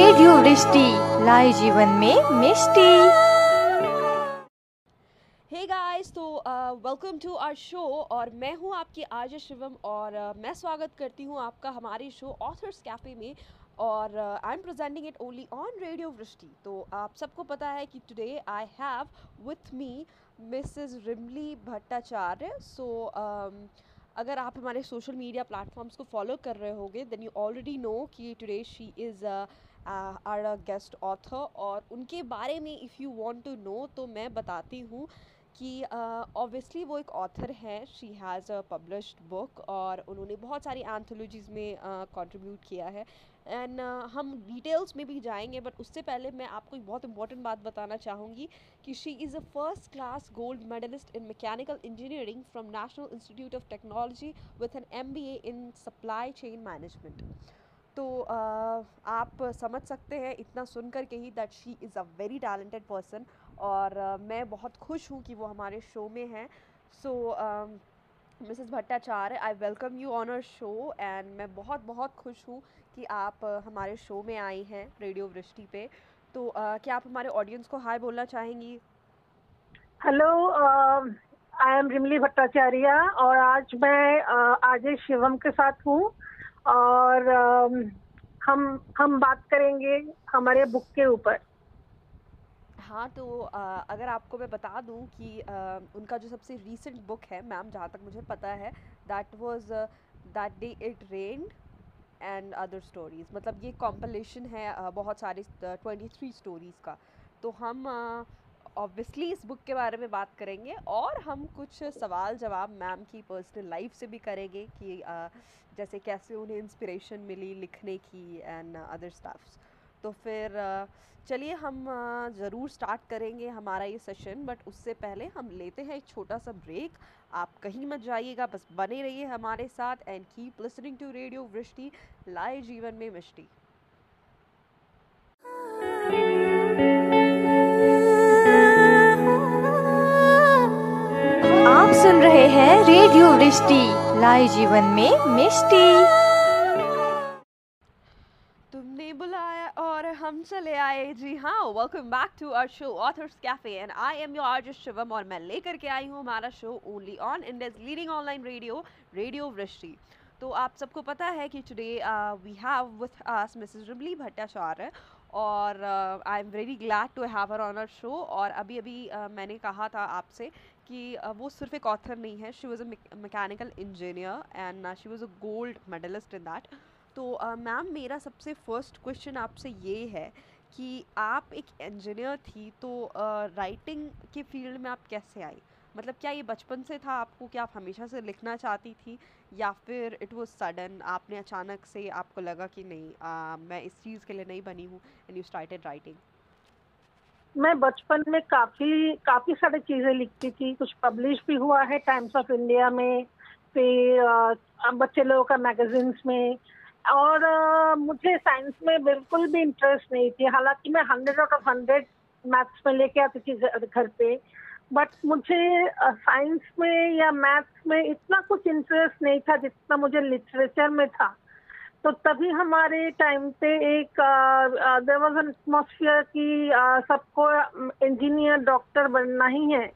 Radio Vrishti लाए जीवन में मिष्टी। तो वेलकम टू आवर शो और मैं हूँ आपकी आर्य शिवम और uh, मैं स्वागत करती हूँ आपका हमारे शो ऑथर्स कैफ़े में और I am presenting it only on radio Vrishti तो आप सबको पता है कि today I have with me Mrs Rimli Bhattacharya so अगर आप हमारे सोशल मीडिया प्लेटफॉर्म्स को फॉलो कर रहे होंगे देन यू ऑलरेडी नो कि today she is our a guest author और उनके बारे में if you want to know तो मैं बताती हूँ कि ऑब्वियसली uh, वो एक ऑथर हैं she has a published book और उन्होंने बहुत सारी एंथोलॉजीज़ में कंट्रीब्यूट uh, किया है। एंड uh, हम डिटेल्स में भी जाएँगे बट उससे पहले मैं आपको एक बहुत इंपॉर्टेंट बात बताना चाहूँगी कि she is a first class gold medallist in mechanical engineering from National Institute of Technology with an M in supply chain management तो आप समझ सकते हैं इतना सुन कर के ही that she is a very talented person और मैं बहुत खुश हूँ कि वो हमारे शो में हैं। So Mrs Bhattacharya I welcome you on our show and मैं बहुत बहुत खुश हूँ कि आप हमारे शो में आई हैं रेडियो वृष्टि पे। तो क्या आप हमारे ऑडियंस को हाय बोलना चाहेंगी? Hello I am Rimli Bhattacharya और आज मैं uh, शिवम के साथ हूँ। और हम हम बात करेंगे हमारे बुक के ऊपर। हाँ तो आ, अगर आपको मैं बता दूँ कि आ, उनका जो सबसे रीसेंट बुक है मैम जहाँ तक मुझे पता है that was that day it rained and other stories मतलब ये कॉम्पलेशन है बहुत सारी ट्वेंटी थ्री स्टोरीज़ का। तो हम ऑब्वियसली इस बुक के बारे में बात करेंगे और हम कुछ सवाल जवाब मैम की पर्सनल लाइफ से भी करेंगे कि आ, जैसे कैसे उन्हें इंस्पिरेशन मिली लिखने की एंड अदर स्टाफ्स तो फिर चलिए हम ज़रूर स्टार्ट करेंगे हमारा ये सेशन बट उससे पहले हम लेते हैं एक छोटा सा ब्रेक आप कहीं मत जाइएगा बस बने रहिए हमारे साथ and keep listening to radio Vrishti लाए जीवन में मिष्टी। आप सुन रहे हैं रेडियो वृष्टि लाए जीवन में मिष्टी। तुमने बुलाया और हम चले आए। जी हाँ welcome back to our show authors cafe and I am your RJ Shivam और मैं लेकर के आई हूँ हमारा show only on India's leading online radio radio Vrishti तो आप सबको पता है कि today we have with us Mrs Rimli Bhattacharya और I am very glad to have her on our show और अभी अभी uh, मैंने कहा था आपसे कि uh, वो सिर्फ़ एक ऑथर नहीं है she was a mechanical engineer and she was a gold medallist in that तो मैम uh, मेरा सबसे फ़र्स्ट क्वेश्चन आपसे ये है कि आप एक इंजीनियर थी तो राइटिंग uh, के फ़ील्ड में आप कैसे आई? मतलब क्या ये बचपन से था आपको क्या आप हमेशा से लिखना चाहती थी या फिर इट वॉज़ सडन आपने अचानक से आपको लगा कि नहीं आ, uh, मैं इस चीज़ के लिए नहीं बनी हूँ एंड यू स्टार्टेड राइटिंग मैं बचपन में काफ़ी काफ़ी सारी चीज़ें लिखती थी। कुछ पब्लिश भी हुआ है टाइम्स ऑफ़ इंडिया में, फिर बच्चे लोगों का मैगजीन्स में। और मुझे साइंस में बिल्कुल भी इंटरेस्ट नहीं थी। हालाँकि मैं hundred out of hundred maths में लेके आती थी घर पे। बट मुझे साइंस में या मैथ्स में इतना कुछ इंटरेस्ट नहीं था जितना मुझे लिटरेचर में था। तो तभी हमारे टाइम पे एक देर वॉज़ एन एटमोसफियर की सबको इंजीनियर डॉक्टर बनना ही है।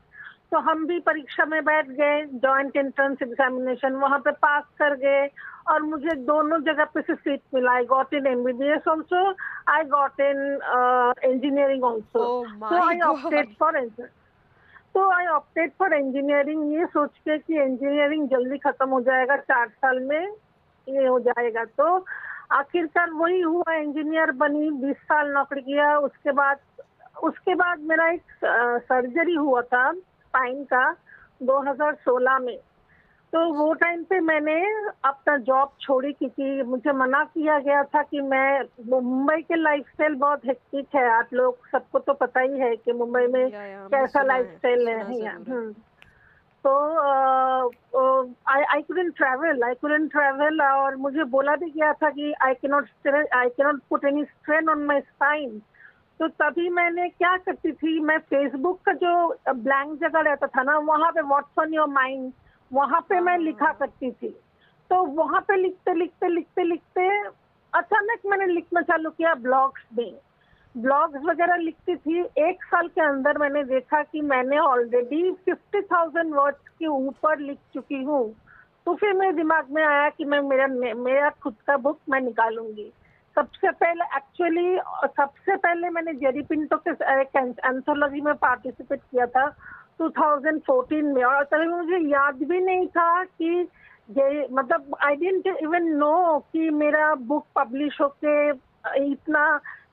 तो हम भी परीक्षा में बैठ गए जॉइंट एंट्रेंस एग्जामिनेशन वहाँ पे पास कर गए और मुझे दोनों जगह पे से सीट मिला। I got in MBBS also I got in engineering also तो आई ऑप्टेड फॉर तो आई ऑप्टेड फॉर इंजीनियरिंग ये सोच के कि इंजीनियरिंग जल्दी खत्म हो जाएगा चार साल में। ये हो जाएगा। तो आखिरकार वही हुआ इंजीनियर बनी बीस साल नौकरी किया उसके बाद उसके बाद मेरा एक सर्जरी हुआ था स्पाइन का 2016 में। तो वो टाइम पे मैंने अपना जॉब छोड़ी क्योंकि मुझे मना किया गया था कि मैं मुंबई के लाइफस्टाइल बहुत हेक्टिक है। आप लोग सबको तो पता ही है कि मुंबई में या, या, कैसा लाइफस्टाइल है। हम्म। तो I couldn't travel I couldn't travel और मुझे बोला भी गया था कि आई के नॉट आई के not put any strain on my spine तो तभी मैंने क्या करती थी मैं फेसबुक का जो ब्लैंक जगह रहता था ना वहाँ पे व्हाट्स ऑन योर माइंड वहाँ पे मैं लिखा हाँ। करती थी। तो वहाँ पे लिखते लिखते लिखते लिखते अचानक मैंने लिखना चालू किया ब्लॉग्स में। ब्लॉग्स वगैरह लिखती थी। एक साल के अंदर मैंने देखा कि मैंने ऑलरेडी फिफ्टी थाउज़ेंड वर्ड्स के ऊपर लिख चुकी हूँ। तो फिर मेरे दिमाग में आया कि मैं मेरा मेरा खुद का बुक मैं निकालूँगी। सबसे पहले एक्चुअली सबसे पहले मैंने जेरी पिंटो के एंथोलॉजी में पार्टिसिपेट किया था 2014 में। और तभी मुझे याद भी नहीं था कि मतलब आई डेंट इवन नो कि मेरा बुक पब्लिश होके इतना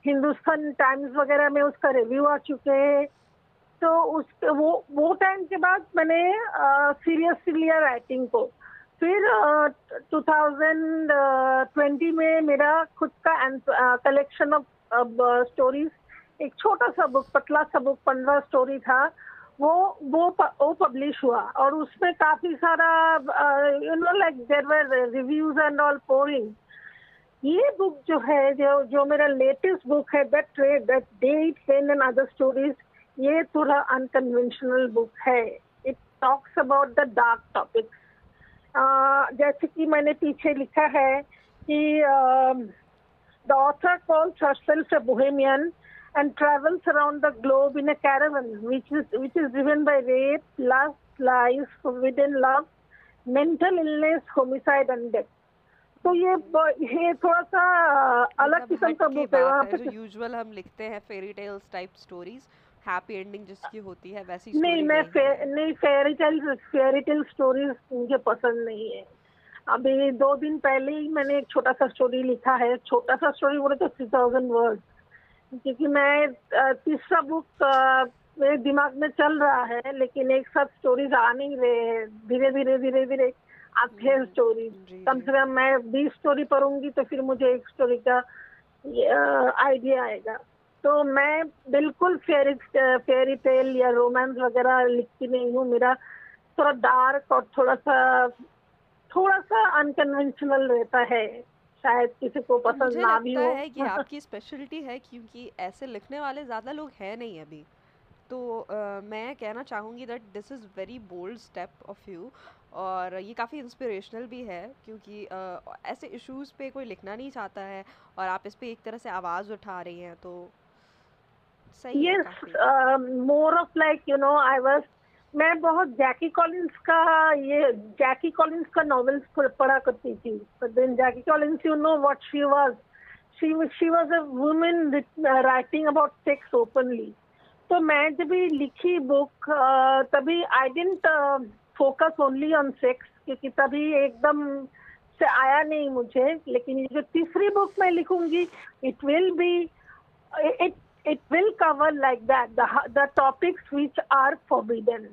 हिंदुस्तान टाइम्स वगैरह में उसका रिव्यू आ चुके हैं। तो उस वो वो टाइम के बाद मैंने सीरियसली लिया राइटिंग को। फिर uh, 2020 में मेरा खुद का कलेक्शन ऑफ़ स्टोरीज एक छोटा सा बुक पतला सा बुक पंद्रह स्टोरी था। वो वो वो पब्लिश हुआ। और उसमें काफ़ी सारा you know like there were reviews and all pouring ये बुक जो है जो जो मेरा लेटेस्ट बुक है that that date pain and other stories ये थोड़ा अनकन्वेंशनल बुक है it talks about the dark topics जैसे कि मैंने पीछे लिखा है कि the author calls herself a bohemian and travels around the globe in a caravan which is which is driven by rape, lust, lies, forbidden love, mental illness, homicide and death. तो ये ये थोड़ा सा अलग मतलब किस्म का बुक है वहाँ पे यूजुअल हम लिखते हैं fairy tales type stories happy ending जिसकी होती है वैसी नहीं मैं फे, नहीं fairy tale fairy tale stories मुझे पसंद नहीं है। अभी दो दिन पहले ही मैंने एक छोटा सा स्टोरी लिखा है छोटा सा स्टोरी बोले तो थ्री थाउज़ेंड वर्ड क्योंकि मैं तीसरा बुक मेरे दिमाग में चल रहा है लेकिन एक साथ स्टोरीज आ नहीं रहे धीरे धीरे धीरे धीरे आते हैं स्टोरी कम से कम मैं बीस स्टोरी पढ़ूँगी तो फिर मुझे एक स्टोरी का आइडिया आएगा। तो मैं बिल्कुल फेरी फेरी टेल या रोमांस वगैरह लिखती नहीं हूँ। मेरा थोड़ा डार्क और थोड़ा सा थोड़ा सा अनकन्वेंशनल रहता है। शायद किसी को पसंद ना भी हो। है कि आपकी स्पेशलिटी है क्योंकि ऐसे लिखने वाले ज़्यादा लोग हैं नहीं अभी। तो uh, मैं कहना चाहूँगी that this is very bold step of you और ये काफ़ी इंस्पिरेशनल भी है क्योंकि uh, ऐसे इश्यूज़ पे कोई लिखना नहीं चाहता है और आप इस पर एक तरह से आवाज़ उठा रही हैं तो सही yes more of like you know I was मैं बहुत जैकी कॉलिंस का ये जैकी कॉलिंस का नॉवेल्स पढ़ा करती थी then Jackie Collins you know what she was she she was a woman writing about sex openly तो मैं जब भी लिखी बुक तभी I didn't focus only on sex क्योंकि तभी एकदम से आया नहीं मुझे। लेकिन ये जो तीसरी बुक मैं लिखूँगी it will be it will cover like that, the the topics which are forbidden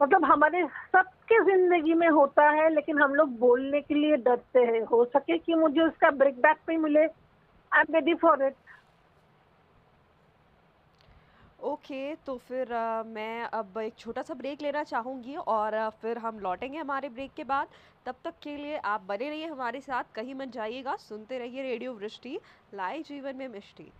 मतलब हमारे सबके ज़िंदगी में होता है, लेकिन हम लोग बोलने के लिए डरते हैं। हो सके कि मुझे उसका ब्रेक बैक पे मिले। I am ready for it okay तो फिर आ, मैं अब एक छोटा सा ब्रेक लेना चाहूँगी और आ, फिर हम लौटेंगे हमारे ब्रेक के बाद। तब तक के लिए आप बने रहिए हमारे साथ कहीं मत जाइएगा सुनते रहिए रेडियो वृष्टि लाए जीवन में मिष्टि।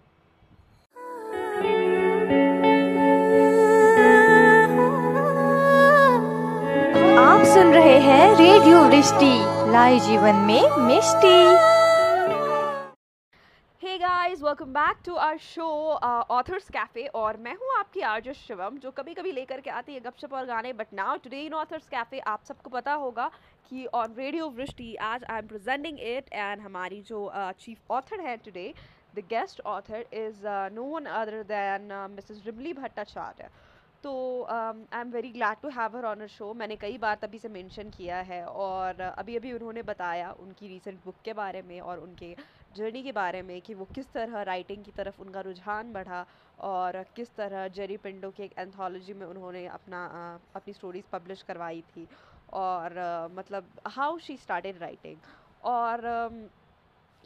आप सुन रहे हैं रेडियो वृष्टि लाए जीवन में मिष्टी। Welcome back to our show authors cafe और मैं हूँ आपकी आर्ज शिवम जो कभी कभी लेकर के आती है गपशप और गाने but now today in authors cafe आप सबको पता होगा कि ऑन रेडियो वृष्टि आज I am presenting it and हमारी जो चीफ uh, ऑथर है today the guest author is no one other than Mrs Rimli Mrs. तो I am very glad to have her on a show मैंने कई बार तभी से mention किया है और अभी अभी उन्होंने बताया उनकी रीसेंट बुक के बारे में और उनके जर्नी के बारे में कि वो किस तरह राइटिंग की तरफ़ उनका रुझान बढ़ा और किस तरह जेरी पिंडो की एक एंथोलॉजी में उन्होंने अपना uh, अपनी स्टोरीज पब्लिश करवाई थी और uh, मतलब हाउ शी स्टार्टेड राइटिंग और um,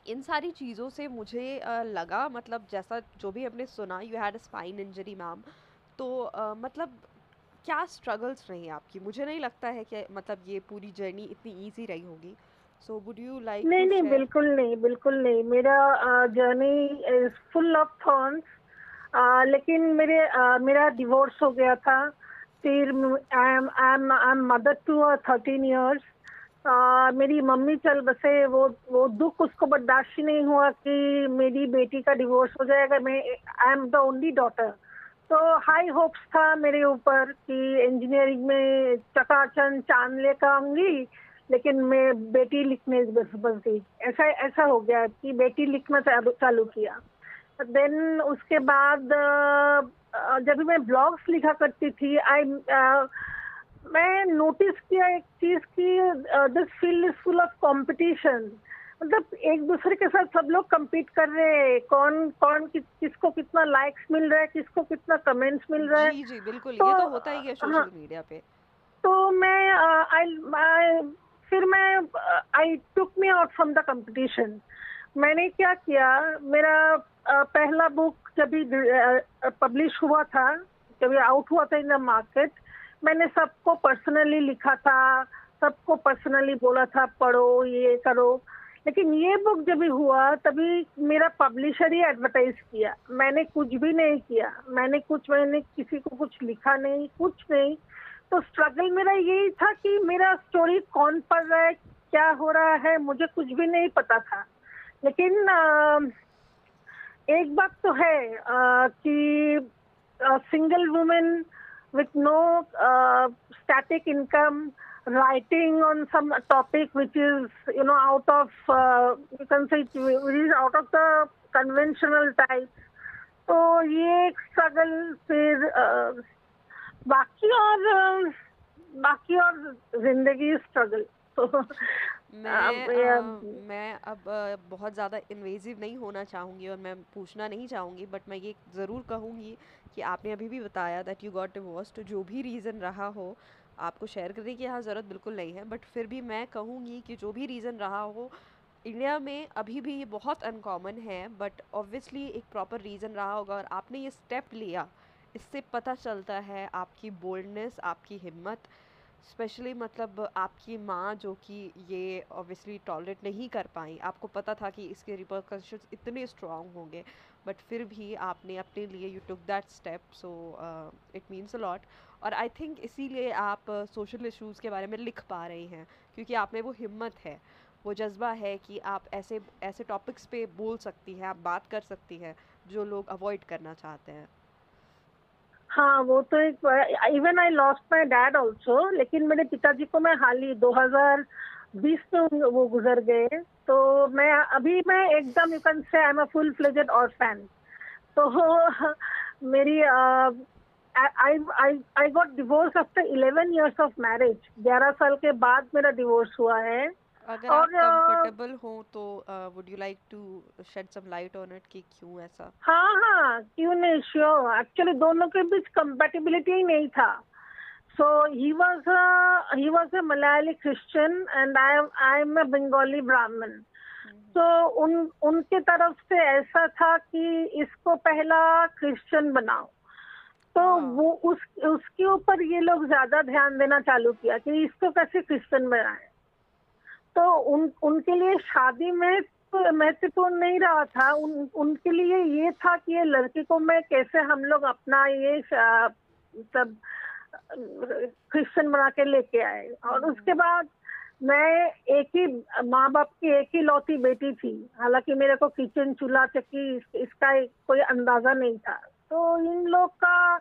इन सारी चीज़ों से मुझे लगा मतलब जैसा जो भी हमने सुना you had a spine injury ma'am तो आ, मतलब क्या स्ट्रगल्स रही आपकी? मुझे नहीं लगता है कि मतलब ये पूरी जर्नी इतनी इजी रही होगी। सो वुड यू लाइक नहीं नहीं बिल्कुल नहीं बिल्कुल नहीं। मेरा journey is full of thorns लेकिन मेरे uh, मेरा डिवोर्स हो गया था। फिर I am I am I am mother to thirteen years मेरी मम्मी चल बसे वो वो दुख उसको बर्दाश्त ही नहीं हुआ कि मेरी बेटी का डिवोर्स हो जाएगा मैं I am the only daughter तो हाई होप्स था मेरे ऊपर कि इंजीनियरिंग में चकाचंद चाँद लेकर आऊँगी लेकिन मैं बेटी लिखने बस गई। ऐसा ऐसा हो गया कि बेटी लिखना चालू किया। देन उसके बाद जब मैं ब्लॉग्स लिखा करती थी आई मैं नोटिस किया एक चीज़ की this field is full of competition मतलब एक दूसरे के साथ सब लोग कम्पीट कर रहे हैं। कौन कौन कि, किसको कितना लाइक्स मिल रहा है किसको कितना कमेंट्स मिल रहा है। जी जी बिल्कुल तो, ये तो होता ही है सोशल हाँ, मीडिया पे। तो मैं आई फिर मैं I took me out from the competition मैंने क्या किया मेरा पहला बुक जब भी पब्लिश हुआ था जब आउट हुआ था इन द मार्केट मैंने सबको पर्सनली लिखा था सबको पर्सनली बोला था पढ़ो ये करो। लेकिन ये बुक जब भी हुआ, तभी मेरा पब्लिशर ही एडवर्टाइज किया। मैंने कुछ भी नहीं किया। मैंने कुछ, मैंने किसी को कुछ लिखा नहीं, कुछ नहीं। तो स्ट्रगल मेरा यही था कि मेरा स्टोरी कौन पढ़ रहा है, क्या हो रहा है, मुझे कुछ भी नहीं पता था। लेकिन एक बात तो है कि single women with no static income writing on some topic which is you know out of uh, you can say which is out of the conventional type. तो ये एक स्ट्रगल फिर बाकी और बाकी और ज़िंदगी स्ट्रगल तो मैं आ, मैं अब बहुत ज़्यादा इन्वेजिव नहीं होना चाहूँगी और मैं पूछना नहीं चाहूँगी बट मैं ये ज़रूर कहूँगी कि आपने अभी भी बताया दैट यू गॉट डिवोर्स तो जो भी रीज़न रहा हो आपको शेयर करने की यहाँ ज़रूरत बिल्कुल नहीं है बट फिर भी मैं कहूँगी कि जो भी रीज़न रहा हो इंडिया में अभी भी ये बहुत अनकॉमन है बट ऑब्वियसली एक प्रॉपर रीज़न रहा होगा और आपने ये स्टेप लिया, इससे पता चलता है आपकी बोल्डनेस आपकी हिम्मत स्पेशली मतलब आपकी माँ जो कि ये ऑब्वियसली टॉलरेट नहीं कर पाई। आपको पता था कि इसके रिपोर्कशन इतने स्ट्रॉन्ग होंगे बट फिर भी आपने अपने लिए you took that step so it means a lot और आई थिंक इसीलिए आप सोशल इश्यूज़ के बारे में लिख पा रही हैं, क्योंकि आप में वो हिम्मत है, वो जज्बा है कि आप ऐसे ऐसे टॉपिक्स पे बोल सकती हैं, आप बात कर सकती हैं, जो लोग अवॉइड करना चाहते हैं। हाँ वो तो एक even I lost my dad also लेकिन मेरे पिताजी को मैं हाल ही 2020 में वो गुजर गए तो मैं अभी मैं एकदम you can say I am a full fledged और फ़ैन तो मेरी I I I got divorce after 11 years of marriage 11 साल के बाद मेरा डिवोर्स हुआ है। अगर और कंफर्टेबल हो तो would you like to shed some light on it कि क्यों ऐसा? हाँ हाँ क्यों नहीं? श्योर एक्चुअली दोनों के बीच कंपैटिबिलिटी ही नहीं था। So he was he was a Malayali Christian and I I am a Bengali Brahmin तो उन उनके तरफ़ से ऐसा था कि इसको पहला क्रिश्चियन बनाओ। तो हाँ। वो उस उसके ऊपर ये लोग ज़्यादा ध्यान देना चालू किया कि इसको कैसे क्रिश्चियन बनाए। तो उन उनके लिए शादी में तो महत्वपूर्ण नहीं रहा था। उन उनके लिए ये था कि ये लड़के को मैं कैसे हम लोग अपना ये सब क्रिश्चियन बना के लेके आए। और हम्म। उसके बाद मैं एक ही माँ बाप की एक ही लौती बेटी थी। हालाँकि मेरे को किचन चूल्हा चक्की इस, इसका कोई अंदाज़ा नहीं था। तो इन लोग का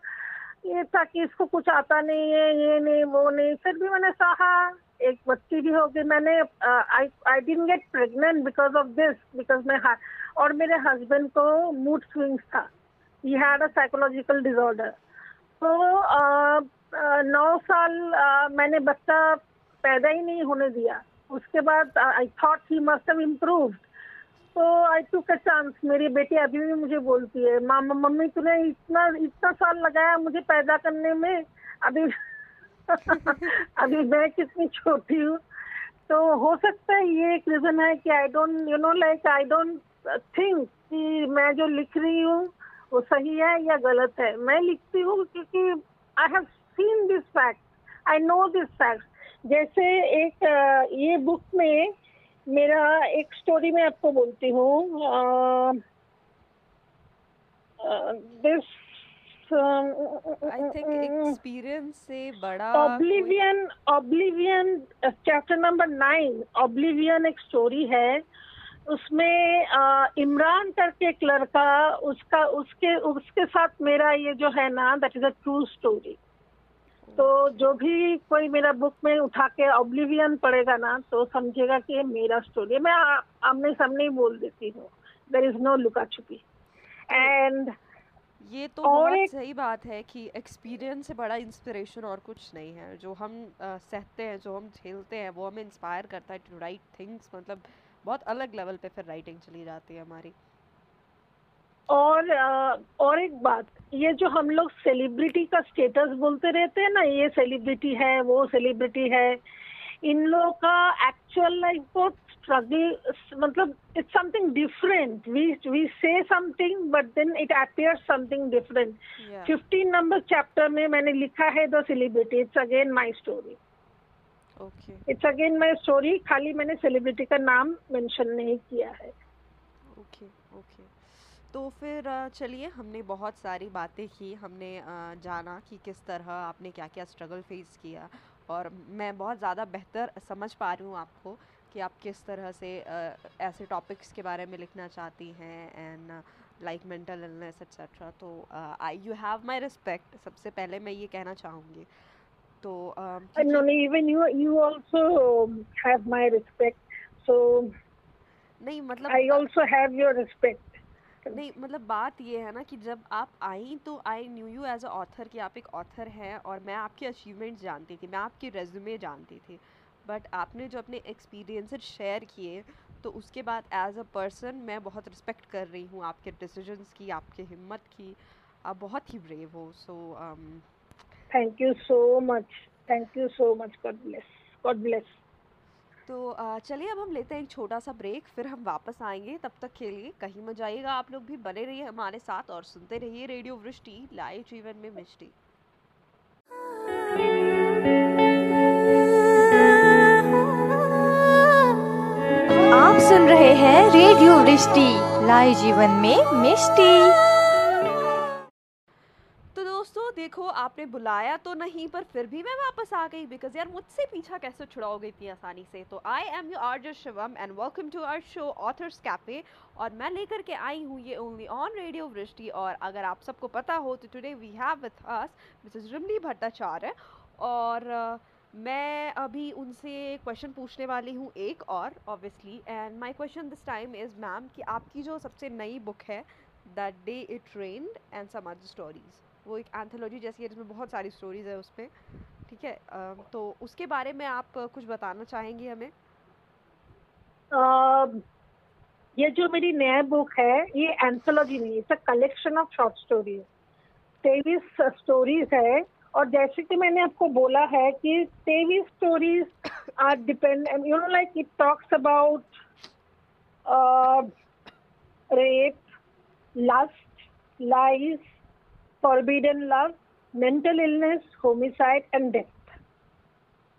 ये था कि इसको कुछ आता नहीं है ये नहीं वो नहीं। फिर भी मैंने सहा एक बच्ची भी हो गई मैंने I I get pregnant because of this because मैं और मेरे हस्बैंड को मूड स्विंग्स था। He had a psychological disorder तो नौ साल uh, मैंने बच्चा पैदा ही नहीं होने दिया। उसके बाद I thought he must have improved तो आई टुक अ चांस मेरी बेटी अभी भी मुझे बोलती है, मामा, मम्मी, तूने इतना इतना साल लगाया मुझे पैदा करने में? अभी अभी मैं कितनी छोटी हूँ? तो हो सकता है ये एक रीजन है कि I don't you know like I don't think कि मैं जो लिख रही हूँ, वो सही है या गलत है। मैं लिखती हूँ क्योंकि I have seen this fact I know this fact जैसे एक ये बुक में मेरा एक स्टोरी मैं आपको बोलती हूँ। दिस आई थिंक एक्सपीरियंस से बड़ा oblivion oblivion chapter number nine oblivion एक स्टोरी है। उसमें इमरान करके एक लड़का उसका उसके उसके साथ मेरा ये जो है ना that is a true story तो जो भी कोई मेरा बुक में उठा के ऑब्लिवियन पढ़ेगा ना तो समझेगा कि ये मेरा स्टोरी मैं आमने सामने ही बोल देती हूँ। देर इज़ नो लुका छुपी एंड ये तो और बहुत सही बात है कि एक्सपीरियंस से बड़ा इंस्पिरेशन और कुछ नहीं है। जो हम अ, सहते हैं जो हम झेलते हैं वो हमें इंस्पायर करता है टू राइट थिंग्स मतलब बहुत अलग लेवल पे फिर राइटिंग चली जाती है हमारी। और और एक बात ये जो हम लोग सेलिब्रिटी का स्टेटस बोलते रहते हैं ना ये सेलिब्रिटी है वो सेलिब्रिटी है इन लोगों का एक्चुअल लाइफ बहुत स्ट्रगल मतलब it's something different we we say something but then it appears something different fifteen number chapter में मैंने लिखा है the celebrity it's again my story it's again my story खाली मैंने सेलिब्रिटी का नाम मेंशन नहीं किया है। ओके ओके तो फिर चलिए हमने बहुत सारी बातें की हमने जाना कि किस तरह आपने क्या क्या स्ट्रगल फेस किया और मैं बहुत ज़्यादा बेहतर समझ पा रही हूँ आपको कि आप किस तरह से ऐसे टॉपिक्स के बारे में लिखना चाहती हैं and like mental illness etcetera तो I you have my respect सबसे पहले मैं ये कहना चाहूँगी। तो नहीं मतलब I also have your नहीं मतलब बात ये है ना कि जब आप आई तो I knew you as a author कि आप एक ऑथर हैं और मैं आपके अचीवमेंट्स जानती थी, मैं आपकी रेज्यूमे जानती थी। बट आपने जो अपने एक्सपीरियंसेस शेयर किए तो उसके बाद एज अ पर्सन मैं बहुत रिस्पेक्ट कर रही हूँ आपके डिसीजंस की, आपके हिम्मत की। आप बहुत ही ब्रेव हो so thank you so much thank you so much God bless God bless. तो चलिए अब हम लेते हैं एक छोटा सा ब्रेक, फिर हम वापस आएँगे। तब तक के लिए कहीं मत जाइएगा, आप लोग भी बने रहिए हमारे साथ और सुनते रहिए रेडियो वृष्टि, लाइव जीवन में मिष्टी। आप सुन रहे हैं रेडियो वृष्टि, लाइव जीवन में मिष्टी। देखो, आपने बुलाया तो नहीं, पर फिर भी मैं वापस आ गई बिकॉज़ यार मुझसे पीछा कैसे छुड़ाओगे इतनी आसानी से? तो आई am your RJ Shivam and welcome to our show authors cafe और मैं लेकर के आई हूँ ये ओनली ऑन रेडियो वृष्टि और अगर आप सबको पता हो तो today we have with us Mrs Rimli Bhattacharya और मैं अभी उनसे क्वेश्चन पूछने वाली हूँ, एक और obviously and my question this time is ma'am कि आपकी जो सबसे नई बुक है that day it rained and some other stories वो एक एंथोलॉजी जैसी है, जिसमें बहुत सारी स्टोरीज है उसमें। ठीक है? तो उसके बारे में आप कुछ बताना चाहेंगी हमें? ये जो मेरी नया बुक है, ये एंथोलॉजी नहीं it's a collection of short stories तेईस स्टोरीज है, और जैसे कि मैंने आपको बोला है कि तेईस stories are depend you know like it talks about rape lust lies forbidden love mental illness, homicide and death.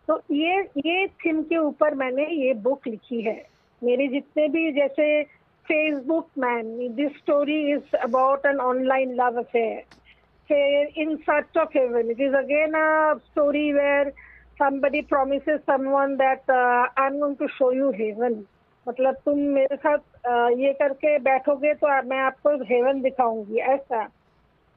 तो ये ये थीम के ऊपर मैंने ये बुक लिखी है। मेरे जितने भी जैसे Facebook man this story is about an online love affair फिर in search of heaven it is again a story where somebody promises someone that uh, I'm going to show you heaven. मतलब तुम मेरे साथ uh, ये करके बैठोगे तो मैं आपको हेवन दिखाऊँगी ऐसा।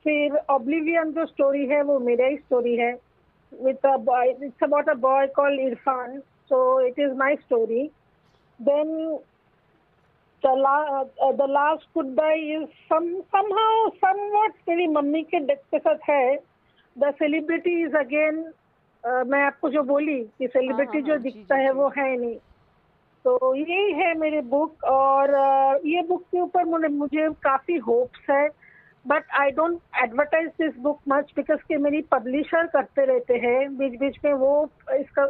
फिर ऑब्लिवियन जो स्टोरी है वो मेरा ही स्टोरी है। A boy it's about a boy called irfan. So it is my story. Then the, la- uh, the last goodbye is some somehow somewhat मेरी मम्मी के डेथ के साथ है। द सेलिब्रिटी इज़ अगेन मैं आपको जो बोली कि सेलिब्रिटी हाँ, जो हाँ, दिखता है वो है नहीं। तो यही है मेरे बुक और अ, ये बुक के ऊपर मुझे मुझे काफ़ी होप्स है। But I don't advertise this book much because के मेरी पब्लिशर करते रहते हैं बीच बीच में वो इसका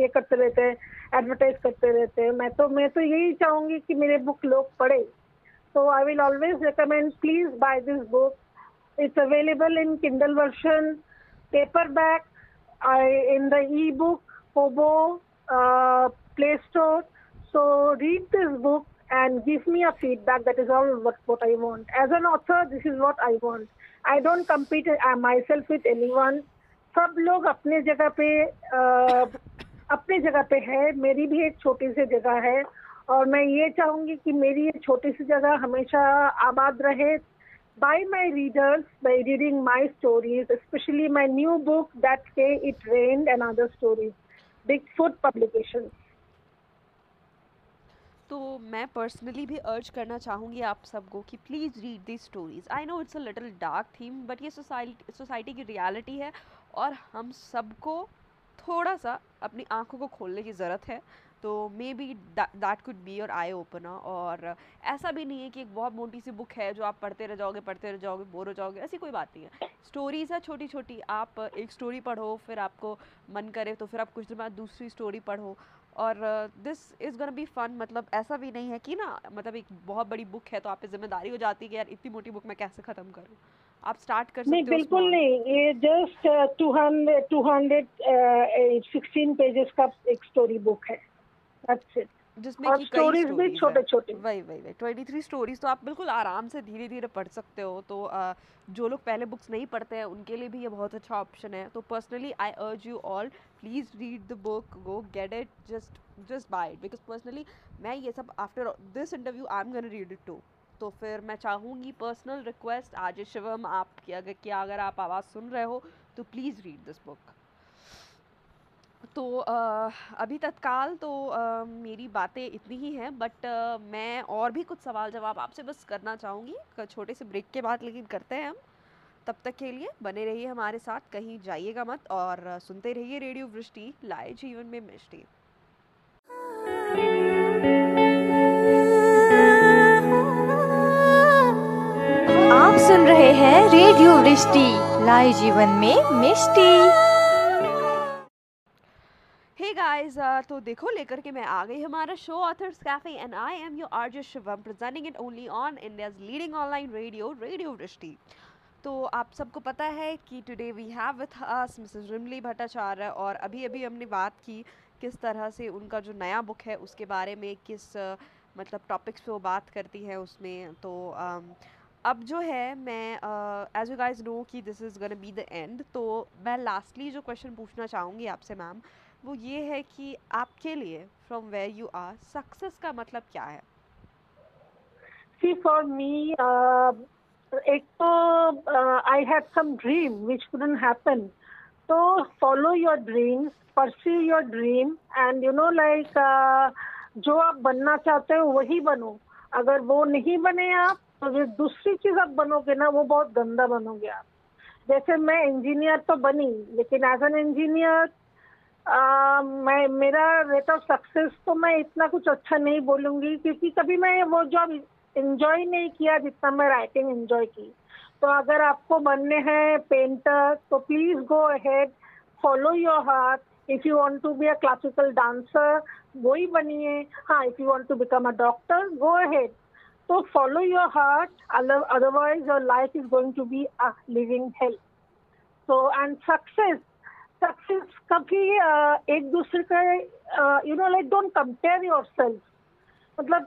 ये करते रहते हैं एडवर्टाइज करते रहते हैं। मैं तो मैं तो यही चाहूँगी कि मेरे बुक लोग पढ़े। So I will always recommend please buy this book it's available in Kindle version paperback in the ebook Kobo Play Store so read this book and give me a feedback. That is all what, what I want. As an author, this is what I want. Don't compete myself with anyone सब लोग अपने जगह पे uh, अपने जगह पे है मेरी भी एक छोटी सी जगह है और मैं ये चाहूँगी कि मेरी ये छोटी सी जगह हमेशा आबाद रहे by my readers by reading my stories, especially my new book, That Day It Rained and Other Stories, Bigfoot Publications. तो मैं पर्सनली भी अर्ज़ करना चाहूँगी आप सबको कि please read the stories I know it's a little dark theme but ये सोसाइटी सोसाइटी की रियलिटी है और हम सबको थोड़ा सा अपनी आँखों को खोलने की ज़रूरत है। तो maybe that could be your eye opener और ऐसा भी नहीं है कि एक बहुत मोटी सी बुक है जो आप पढ़ते रह जाओगे, पढ़ते रह जाओगे बोर हो जाओगे, ऐसी कोई बात नहीं है। स्टोरीज़ है छोटी छोटी आप एक स्टोरी पढ़ो, फिर आपको मन करे तो फिर आप कुछ दिन बाद दूसरी स्टोरी पढ़ो। और this is gonna be fun मतलब ऐसा भी नहीं है कि ना मतलब एक बहुत बड़ी बुक है तो आप पे ज़िम्मेदारी हो जाती है कि यार इतनी मोटी बुक मैं कैसे ख़त्म करूँ? आप स्टार्ट कर सकते नहीं बिल्कुल नहीं ये just two hundred two hundred sixteen pages का एक स्टोरी बुक है। दैट्स इट जिसमें और स्टोरीज भी छोटे छोटे वही वही वही। ट्वेंटी थ्री स्टोरीज तो आप बिल्कुल आराम से धीरे धीरे पढ़ सकते हो। तो uh, जो लोग पहले बुक्स नहीं पढ़ते हैं उनके लिए भी ये बहुत अच्छा ऑप्शन है। तो personally I urge you all please read the book go get it just just buy it because personally मैं ये सब after this interview I am gonna read it too तो फिर मैं चाहूँगी पर्सनल रिक्वेस्ट आज शिवम आप की अगर कि अगर आप आवाज़ सुन रहे हो तो प्लीज़ रीड दिस बुक तो आ, अभी तत्काल तो आ, मेरी बातें इतनी ही हैं बट आ, मैं और भी कुछ सवाल जवाब आपसे बस करना चाहूँगी। छोटे से ब्रेक के बाद लेकिन करते हैं हम। तब तक के लिए बने रहिए हमारे साथ कहीं जाइएगा मत और सुनते रहिए रेडियो वृष्टि लाए जीवन में मिष्टि। आप सुन रहे हैं रेडियो वृष्टि लाए जीवन में मिष्टी। गाइस तो देखो लेकर के मैं आ गई हमारा show authors cafe and I am your RJ Shivam presenting it only on India's leading online radio radio Vrishti तो आप सबको पता है कि today we have with us Mrs Rimli Bhattacharya और अभी अभी हमने बात की किस तरह से उनका जो नया बुक है उसके बारे में किस uh, मतलब टॉपिक्स पे वो बात करती है उसमें। तो um, अब जो है मैं एज यू गाइज़ नो कि this is gonna be the end तो मैं लास्टली जो क्वेश्चन पूछना चाहूँगी आपसे मैम वो ये है कि आपके लिए from where you are success का मतलब क्या है? For me, uh, एक तो I had some dream couldn't happen. So follow your dreams, pursue your dream, and you know like uh, जो आप बनना चाहते हो वही बनो। अगर वो नहीं बने आप तो जो दूसरी चीज़ आप बनोगे ना वो बहुत गंदा बनोगे आप। जैसे मैं इंजीनियर तो बनी लेकिन एज एन इंजीनियर मैं, मेरा रेट ऑफ़ सक्सेस तो मैं इतना कुछ अच्छा नहीं बोलूँगी, क्योंकि कभी मैं वो जॉब इंजॉय नहीं किया जितना मैं राइटिंग इंजॉय की। तो अगर आपको बनने हैं पेंटर तो please go ahead follow your heart if you want to be a classical dancer वो ही बनिए। हाँ if you want to become a doctor go ahead तो follow your heart otherwise your life is going to be a living hell so and success success uh, एक दूसरे का you know like don't compare yourself मतलब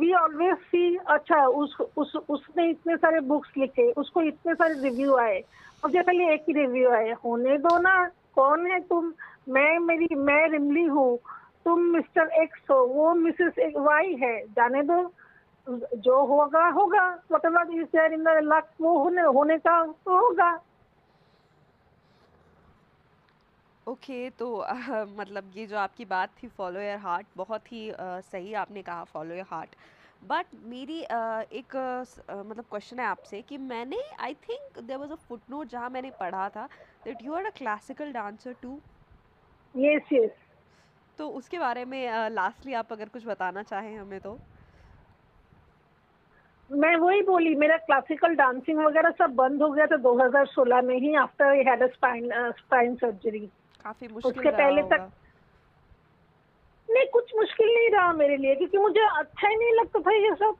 we always see अच्छा उस उस उसने इतने सारे बुक्स लिखे उसको इतने सारे रिव्यू आए मुझे खाली एक ही रिव्यू आए होने दो ना कौन है तुम? मैं मेरी मैं रिमली हूँ तुम मिस्टर एक्स हो वो मिसेस वाई है जाने दो। जो होगा होगा whatever is there in the luck वो होने होने का तो होगा। ओके okay, तो uh, मतलब ये जो आपकी बात थी फॉलो योर हार्ट बहुत ही uh, सही आपने कहा फॉलो योर हार्ट बट मेरी uh, एक uh, मतलब क्वेश्चन है आपसे कि मैंने I think there was a footnote जहाँ मैंने पढ़ा था that you are a classical dancer too yes yes तो उसके बारे में लास्टली uh, आप अगर कुछ बताना चाहें हमें तो। मैं वही बोली मेरा क्लासिकल डांसिंग वगैरह सब बंद हो गया था 2016 में ही after I had a spine spine surgery काफ़ी मुश्किल उसके पहले तक नहीं कुछ मुश्किल नहीं रहा मेरे लिए क्योंकि मुझे अच्छा ही नहीं लगता था ये सब।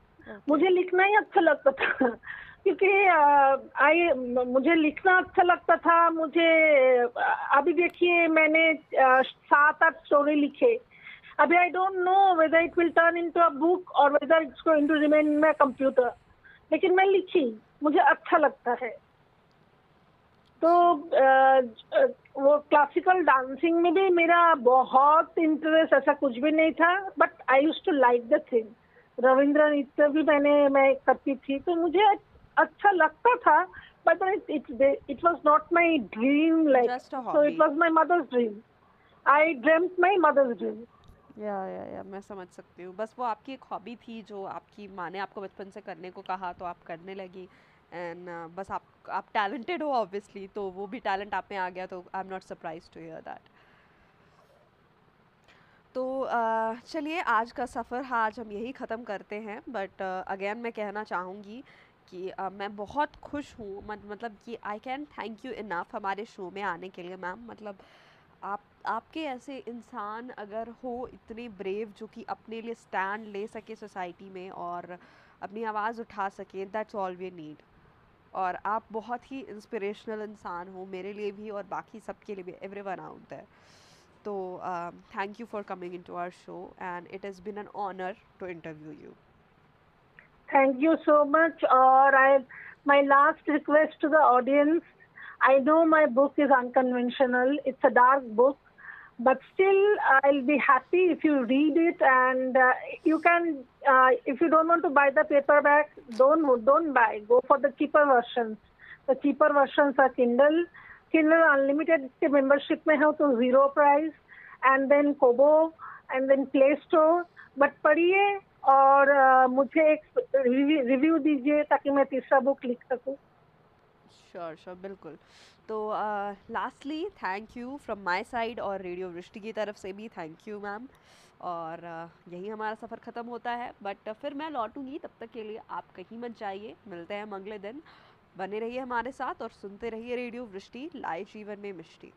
मुझे लिखना ही अच्छा लगता था। क्योंकि आई मुझे लिखना अच्छा लगता था मुझे अभी देखिए मैंने सात आठ स्टोरी लिखे। अभी I don't know whether it will turn into a book और whether it's going to remain in my computer लेकिन मैं लिखी मुझे अच्छा लगता है। तो वो क्लासिकल डांसिंग में भी मेरा बहुत इंटरेस्ट ऐसा कुछ भी नहीं था but I use to like the thing Rabindra Nritya भी मैंने मैं करती थी तो मुझे अच्छा लगता था but it it was not my dream like so it was my mother's dream I dream my mother's dream yeah yeah yeah मैं समझ सकती हूँ। बस वो आपकी एक हॉबी थी जो आपकी माँ ने आपको बचपन से करने को कहा तो आप करने लगी। एंड बस आप आप टैलेंटेड हो ऑब्वियसली तो वो भी टैलेंट आप में आ गया तो I am not surprise to hear that तो चलिए, आज का सफ़र हाँ आज हम यही ख़त्म करते हैं बट अगेन मैं कहना चाहूँगी कि मैं बहुत खुश हूँ, मत- मतलब कि I can thank you enough हमारे शो में आने के लिए मैम मतलब आप, आपके ऐसे इंसान अगर हो, इतने ब्रेव जो कि अपने लिए स्टैंड ले सके सोसाइटी में और अपनी आवाज़ उठा सके दैट्स ऑल वी नीड और आप बहुत ही इंस्पिरेशनल इंसान हो मेरे लिए भी और बाकी सबके लिए भी एवरी वन आउट देयर तो thank you for coming in to our show and it has been an honour to interview you Thank you so much. Or I, my last request to the audience. I know my book is unconventional. It's a dark book, but still, I'll be happy if you read it. And uh, you can, uh, if you don't want to buy the paperback, don't don't buy. Go for the cheaper versions. The cheaper versions are Kindle. Kindle Unlimited के membership में हो तो zero price. And then Kobo, and then Play Store. But पढ़िए और अ, मुझे एक review दीजिए ताकि मैं तीसरा बुक लिख सकूँ श्योर श्योर बिल्कुल तो lastly thank you from my side और रेडियो वृष्टि की तरफ़ से भी थैंक यू मैम और uh, यही हमारा सफ़र ख़त्म होता है बट uh, फिर मैं लौटूँगी तब तक के लिए आप कहीं मत जाइए. मिलते हैं हम अगले दिन. बने रहिए हमारे साथ और सुनते रहिए रेडियो वृष्टि लाइव जीवन में मिष्टी.